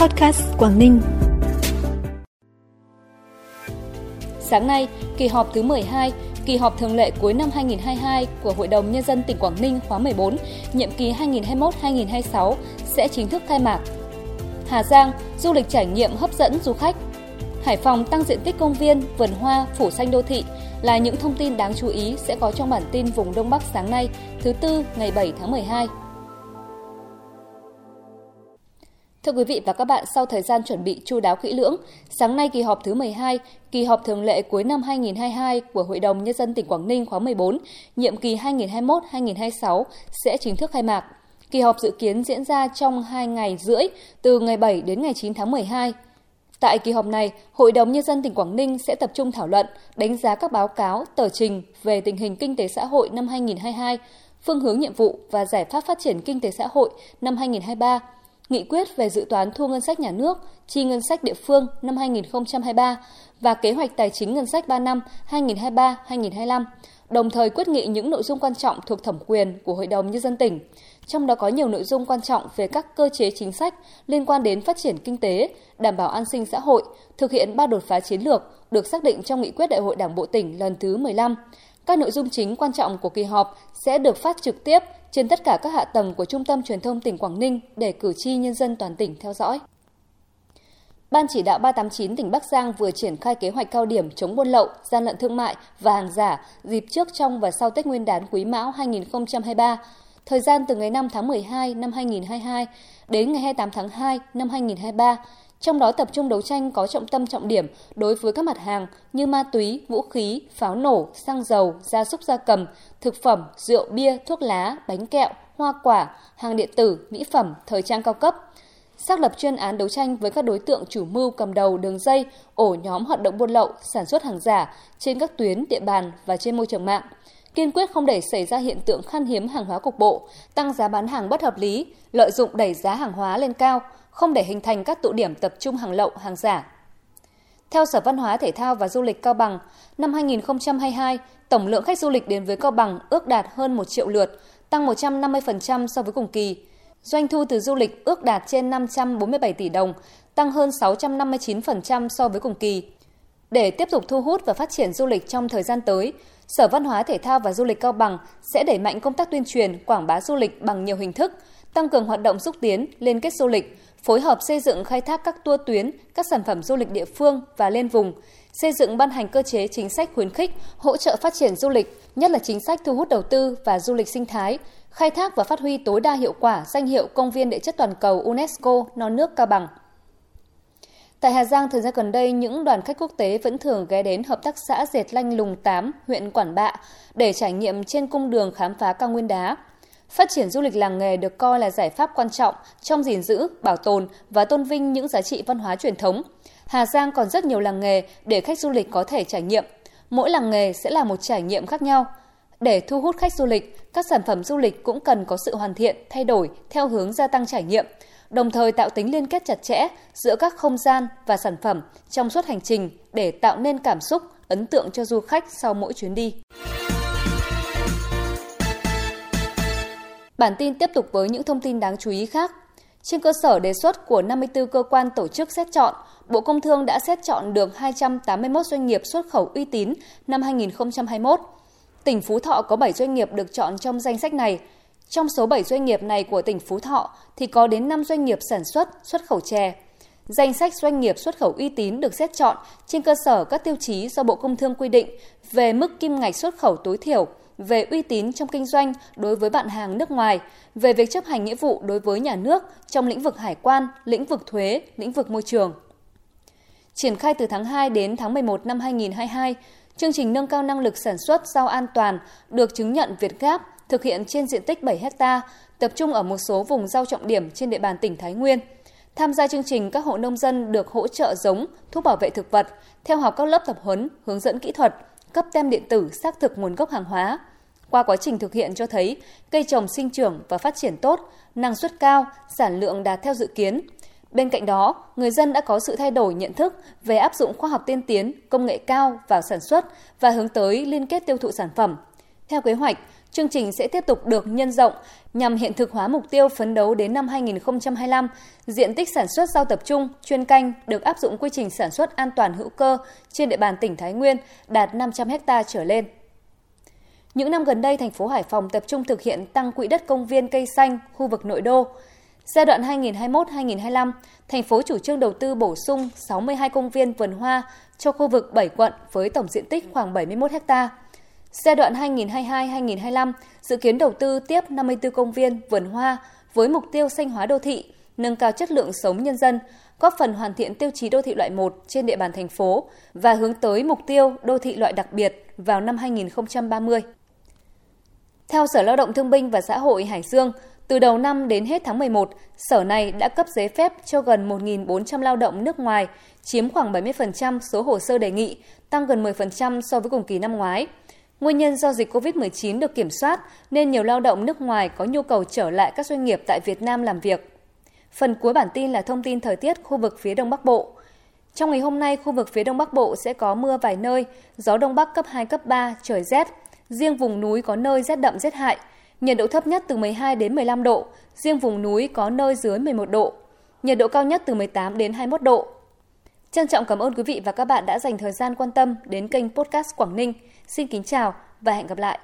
Podcast Quảng Ninh. Sáng nay, kỳ họp thứ 12, kỳ họp thường lệ cuối năm 2022 của Hội đồng Nhân dân tỉnh Quảng Ninh khóa 14, nhiệm kỳ 2021-2026 sẽ chính thức khai mạc. Hà Giang, du lịch trải nghiệm hấp dẫn du khách. Hải Phòng tăng diện tích công viên, vườn hoa, phủ xanh đô thị là những thông tin đáng chú ý sẽ có trong bản tin vùng Đông Bắc sáng nay, thứ tư ngày 7 tháng 12. Thưa quý vị và các bạn, sau thời gian chuẩn bị chu đáo kỹ lưỡng, sáng nay kỳ họp thứ 12, kỳ họp thường lệ cuối năm 2022 của Hội đồng Nhân dân tỉnh Quảng Ninh khóa 14, nhiệm kỳ 2021-2026 sẽ chính thức khai mạc. Kỳ họp dự kiến diễn ra trong 2 ngày rưỡi, từ ngày 7 đến ngày 9 tháng 12. Tại kỳ họp này, Hội đồng Nhân dân tỉnh Quảng Ninh sẽ tập trung thảo luận, đánh giá các báo cáo, tờ trình về tình hình kinh tế xã hội năm 2022, phương hướng nhiệm vụ và giải pháp phát triển kinh tế xã hội năm 2023, nghị quyết về dự toán thu ngân sách nhà nước, chi ngân sách địa phương năm 2023 và kế hoạch tài chính ngân sách 3 năm 2023-2025, đồng thời quyết nghị những nội dung quan trọng thuộc thẩm quyền của Hội đồng Nhân dân tỉnh. Trong đó có nhiều nội dung quan trọng về các cơ chế chính sách liên quan đến phát triển kinh tế, đảm bảo an sinh xã hội, thực hiện ba đột phá chiến lược được xác định trong nghị quyết Đại hội Đảng Bộ tỉnh lần thứ 15. Các nội dung chính quan trọng của kỳ họp sẽ được phát trực tiếp trên tất cả các hạ tầng của Trung tâm Truyền thông tỉnh Quảng Ninh để cử tri nhân dân toàn tỉnh theo dõi. Ban chỉ đạo 389 tỉnh Bắc Giang vừa triển khai kế hoạch cao điểm chống buôn lậu, gian lận thương mại và hàng giả dịp trước trong và sau Tết Nguyên đán Quý Mão 2023, thời gian từ ngày 5 tháng 12 năm 2022 đến ngày 28 tháng 2 năm 2023, trong đó tập trung đấu tranh có trọng tâm trọng điểm đối với các mặt hàng như ma túy, vũ khí, pháo nổ, xăng dầu, gia súc gia cầm, thực phẩm, rượu, bia, thuốc lá, bánh kẹo, hoa quả, hàng điện tử, mỹ phẩm, thời trang cao cấp. Xác lập chuyên án đấu tranh với các đối tượng chủ mưu cầm đầu đường dây, ổ nhóm hoạt động buôn lậu, sản xuất hàng giả trên các tuyến, địa bàn và trên môi trường mạng kiên quyết không để xảy ra hiện tượng khan hiếm hàng hóa cục bộ, tăng giá bán hàng bất hợp lý, lợi dụng đẩy giá hàng hóa lên cao, không để hình thành các tụ điểm tập trung hàng lậu, hàng giả. Theo Sở Văn hóa Thể thao và Du lịch Cao Bằng, năm 2022, tổng lượng khách du lịch đến với Cao Bằng ước đạt hơn 1 triệu lượt, tăng 150% so với cùng kỳ. Doanh thu từ du lịch ước đạt trên 547 tỷ đồng, tăng hơn 659% so với cùng kỳ. Để tiếp tục thu hút và phát triển du lịch trong thời gian tới, Sở Văn hóa Thể thao và Du lịch Cao Bằng sẽ đẩy mạnh công tác tuyên truyền, quảng bá du lịch bằng nhiều hình thức, tăng cường hoạt động xúc tiến, liên kết du lịch, phối hợp xây dựng khai thác các tour tuyến, các sản phẩm du lịch địa phương và lên vùng, xây dựng ban hành cơ chế chính sách khuyến khích, hỗ trợ phát triển du lịch, nhất là chính sách thu hút đầu tư và du lịch sinh thái, khai thác và phát huy tối đa hiệu quả danh hiệu công viên địa chất toàn cầu UNESCO non nước Cao Bằng. Tại Hà Giang, thời gian gần đây, những đoàn khách quốc tế vẫn thường ghé đến hợp tác xã Dệt Lanh Lùng 8, huyện Quản Bạ để trải nghiệm trên cung đường khám phá cao nguyên đá. Phát triển du lịch làng nghề được coi là giải pháp quan trọng trong gìn giữ, bảo tồn và tôn vinh những giá trị văn hóa truyền thống. Hà Giang còn rất nhiều làng nghề để khách du lịch có thể trải nghiệm. Mỗi làng nghề sẽ là một trải nghiệm khác nhau. Để thu hút khách du lịch, các sản phẩm du lịch cũng cần có sự hoàn thiện, thay đổi theo hướng gia tăng trải nghiệm – đồng thời tạo tính liên kết chặt chẽ giữa các không gian và sản phẩm trong suốt hành trình để tạo nên cảm xúc, ấn tượng cho du khách sau mỗi chuyến đi. Bản tin tiếp tục với những thông tin đáng chú ý khác. Trên cơ sở đề xuất của 54 cơ quan tổ chức xét chọn, Bộ Công Thương đã xét chọn được 281 doanh nghiệp xuất khẩu uy tín năm 2021. Tỉnh Phú Thọ có 7 doanh nghiệp được chọn trong danh sách này, trong số 7 doanh nghiệp này của tỉnh Phú Thọ thì có đến 5 doanh nghiệp sản xuất, xuất khẩu chè. Danh sách doanh nghiệp xuất khẩu uy tín được xét chọn trên cơ sở các tiêu chí do Bộ Công Thương quy định về mức kim ngạch xuất khẩu tối thiểu, về uy tín trong kinh doanh đối với bạn hàng nước ngoài, về việc chấp hành nghĩa vụ đối với nhà nước trong lĩnh vực hải quan, lĩnh vực thuế, lĩnh vực môi trường. Triển khai từ tháng 2 đến tháng 11 năm 2022, chương trình nâng cao năng lực sản xuất rau an toàn được chứng nhận Việt Gáp thực hiện trên diện tích 7 hecta, tập trung ở một số vùng rau trọng điểm trên địa bàn tỉnh Thái Nguyên. Tham gia chương trình, các hộ nông dân được hỗ trợ giống, thuốc bảo vệ thực vật, theo học các lớp tập huấn, hướng dẫn kỹ thuật, cấp tem điện tử xác thực nguồn gốc hàng hóa. Qua quá trình thực hiện cho thấy cây trồng sinh trưởng và phát triển tốt, năng suất cao, sản lượng đạt theo dự kiến. Bên cạnh đó, người dân đã có sự thay đổi nhận thức về áp dụng khoa học tiên tiến, công nghệ cao vào sản xuất và hướng tới liên kết tiêu thụ sản phẩm – Theo kế hoạch, chương trình sẽ tiếp tục được nhân rộng nhằm hiện thực hóa mục tiêu phấn đấu đến năm 2025, diện tích sản xuất rau tập trung, chuyên canh được áp dụng quy trình sản xuất an toàn hữu cơ trên địa bàn tỉnh Thái Nguyên đạt 500 ha trở lên. Những năm gần đây, thành phố Hải Phòng tập trung thực hiện tăng quỹ đất công viên cây xanh khu vực nội đô. Giai đoạn 2021-2025, thành phố chủ trương đầu tư bổ sung 62 công viên vườn hoa cho khu vực 7 quận với tổng diện tích khoảng 71 ha. Giai đoạn 2022-2025 dự kiến đầu tư tiếp 54 công viên vườn hoa với mục tiêu xanh hóa đô thị, nâng cao chất lượng sống nhân dân, góp phần hoàn thiện tiêu chí đô thị loại 1 trên địa bàn thành phố và hướng tới mục tiêu đô thị loại đặc biệt vào năm 2030. Theo Sở Lao động Thương binh và Xã hội Hải Dương, từ đầu năm đến hết tháng 11, Sở này đã cấp giấy phép cho gần 1.400 lao động nước ngoài, chiếm khoảng 70% số hồ sơ đề nghị, tăng gần 10% so với cùng kỳ năm ngoái. Nguyên nhân do dịch COVID-19 được kiểm soát nên nhiều lao động nước ngoài có nhu cầu trở lại các doanh nghiệp tại Việt Nam làm việc. Phần cuối bản tin là thông tin thời tiết khu vực phía Đông Bắc Bộ. Trong ngày hôm nay, khu vực phía Đông Bắc Bộ sẽ có mưa vài nơi, gió Đông Bắc cấp 2, cấp 3, trời rét. Riêng vùng núi có nơi rét đậm rét hại, nhiệt độ thấp nhất từ 12 đến 15 độ, riêng vùng núi có nơi dưới 11 độ. Nhiệt độ cao nhất từ 18 đến 21 độ. Trân trọng cảm ơn quý vị và các bạn đã dành thời gian quan tâm đến kênh podcast Quảng Ninh. Xin kính chào và hẹn gặp lại.